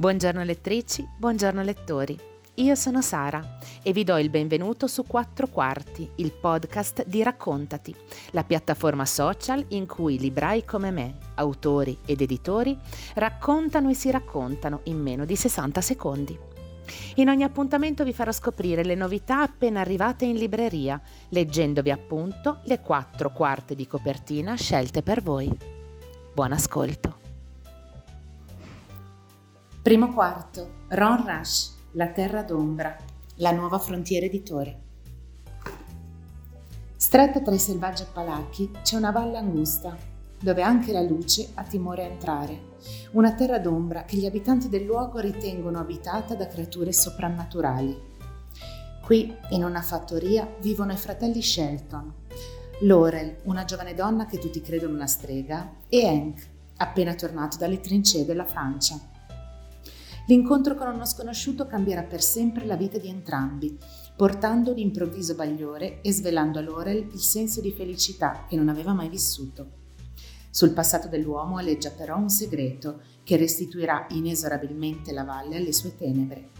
Buongiorno lettrici, buongiorno lettori. Io sono Sara e vi do il benvenuto su Quattro Quarti, il podcast di Raccontati, la piattaforma social in cui librai come me, autori ed editori, raccontano e si raccontano in meno di 60 secondi. In ogni appuntamento vi farò scoprire le novità appena arrivate in libreria, leggendovi appunto le quattro quarte di copertina scelte per voi. Buon ascolto! Primo quarto, Ron Rush, La Terra d'Ombra, la nuova frontiera editore. Stretta tra i selvaggi appalacchi c'è una valle angusta, dove anche la luce ha timore a entrare, una terra d'ombra che gli abitanti del luogo ritengono abitata da creature soprannaturali. Qui, in una fattoria, vivono i fratelli Shelton, Laurel, una giovane donna che tutti credono una strega, e Hank, appena tornato dalle trincee della Francia. L'incontro con uno sconosciuto cambierà per sempre la vita di entrambi, portando un improvviso bagliore e svelando a Laurel il senso di felicità che non aveva mai vissuto. Sul passato dell'uomo aleggia però un segreto che restituirà inesorabilmente la valle alle sue tenebre.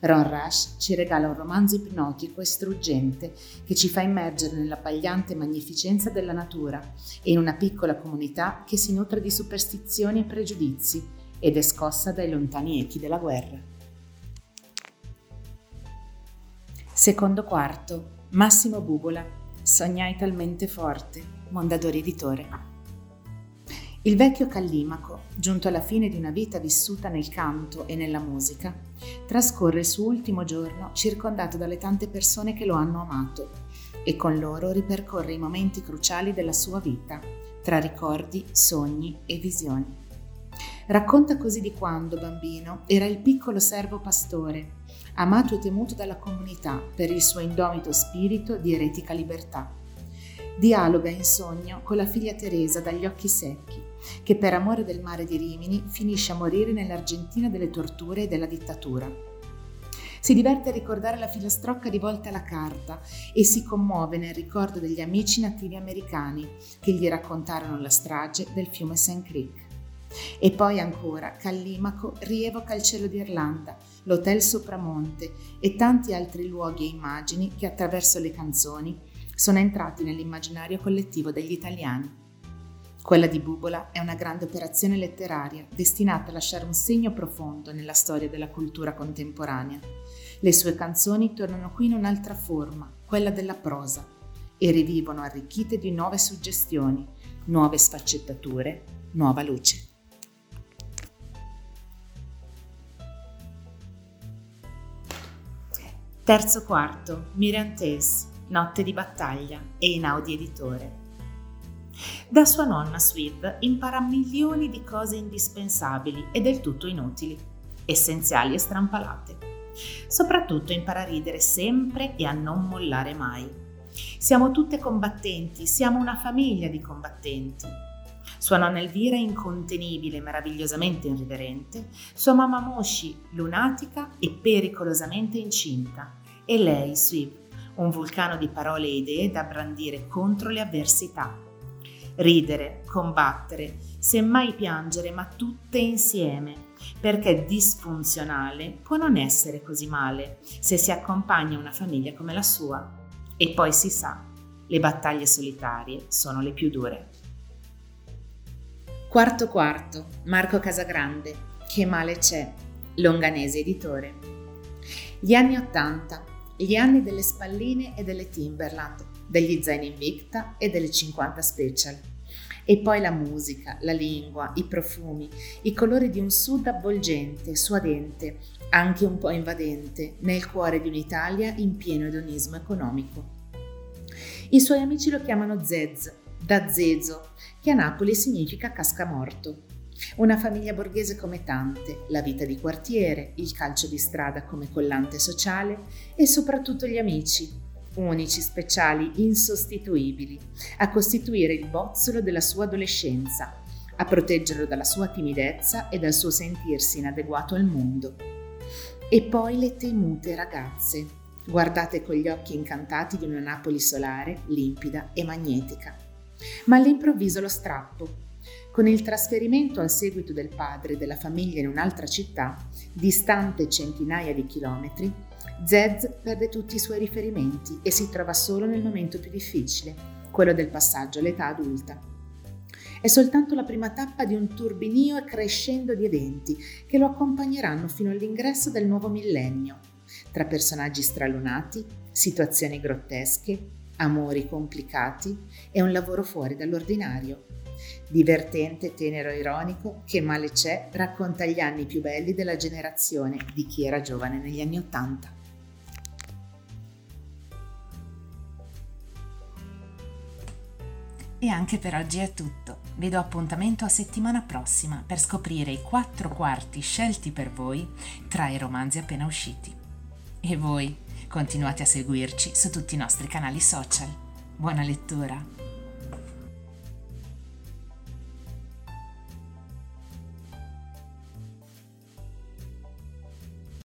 Ron Rush ci regala un romanzo ipnotico e struggente che ci fa immergere nell'abbagliante magnificenza della natura e in una piccola comunità che si nutre di superstizioni e pregiudizi ed è scossa dai lontani echi della guerra. Secondo quarto, Massimo Bubola, Sognai talmente forte, Mondadori Editore. Il vecchio Callimaco, giunto alla fine di una vita vissuta nel canto e nella musica, trascorre il suo ultimo giorno circondato dalle tante persone che lo hanno amato e con loro ripercorre i momenti cruciali della sua vita, tra ricordi, sogni e visioni. Racconta così di quando, bambino, era il piccolo servo pastore, amato e temuto dalla comunità per il suo indomito spirito di eretica libertà. Dialoga in sogno con la figlia Teresa dagli occhi secchi, che per amore del mare di Rimini finisce a morire nell'Argentina delle torture e della dittatura. Si diverte a ricordare la filastrocca rivolta alla carta e si commuove nel ricordo degli amici nativi americani che gli raccontarono la strage del fiume St. Creek. E poi ancora Callimaco rievoca il cielo d'Irlanda, l'hotel Sopramonte e tanti altri luoghi e immagini che attraverso le canzoni sono entrati nell'immaginario collettivo degli italiani. Quella di Bubola è una grande operazione letteraria destinata a lasciare un segno profondo nella storia della cultura contemporanea. Le sue canzoni tornano qui in un'altra forma, quella della prosa, e rivivono arricchite di nuove suggestioni, nuove sfaccettature, nuova luce. Terzo quarto, Miriam Tess, Notte di battaglia e Inaudi editore. Da sua nonna Swift impara milioni di cose indispensabili e del tutto inutili, essenziali e strampalate. Soprattutto impara a ridere sempre e a non mollare mai. Siamo tutte combattenti, siamo una famiglia di combattenti. Sua nonna Elvira incontenibile, meravigliosamente irriverente, sua mamma Moshi lunatica e pericolosamente incinta, e lei, Sweep, un vulcano di parole e idee da brandire contro le avversità. Ridere, combattere, semmai piangere, ma tutte insieme, perché disfunzionale può non essere così male se si accompagna una famiglia come la sua. E poi si sa, le battaglie solitarie sono le più dure. Quarto quarto, Marco Casagrande, Che male c'è, Longanese editore. Gli anni Ottanta, gli anni delle spalline e delle Timberland, degli zaini Invicta e delle 50 Special. E poi la musica, la lingua, i profumi, i colori di un sud avvolgente, suadente, anche un po' invadente, nel cuore di un'Italia in pieno edonismo economico. I suoi amici lo chiamano Zez, da Zezo, che a Napoli significa cascamorto. Una famiglia borghese come tante, la vita di quartiere, il calcio di strada come collante sociale e soprattutto gli amici, unici, speciali, insostituibili, a costituire il bozzolo della sua adolescenza, a proteggerlo dalla sua timidezza e dal suo sentirsi inadeguato al mondo. E poi le temute ragazze, guardate con gli occhi incantati di una Napoli solare, limpida e magnetica. Ma all'improvviso lo strappo. Con il trasferimento al seguito del padre e della famiglia in un'altra città, distante centinaia di chilometri, Zez perde tutti i suoi riferimenti e si trova solo nel momento più difficile, quello del passaggio all'età adulta. È soltanto la prima tappa di un turbinio e crescendo di eventi che lo accompagneranno fino all'ingresso del nuovo millennio, tra personaggi stralunati, situazioni grottesche, amori complicati e un lavoro fuori dall'ordinario Divertente, tenero e ironico, Che male c'è racconta gli anni più belli della generazione di chi era giovane negli anni Ottanta. E anche per oggi è tutto. Vi do appuntamento a settimana prossima per scoprire i quattro quarti scelti per voi tra i romanzi appena usciti. E voi continuate a seguirci su tutti i nostri canali social. Buona lettura!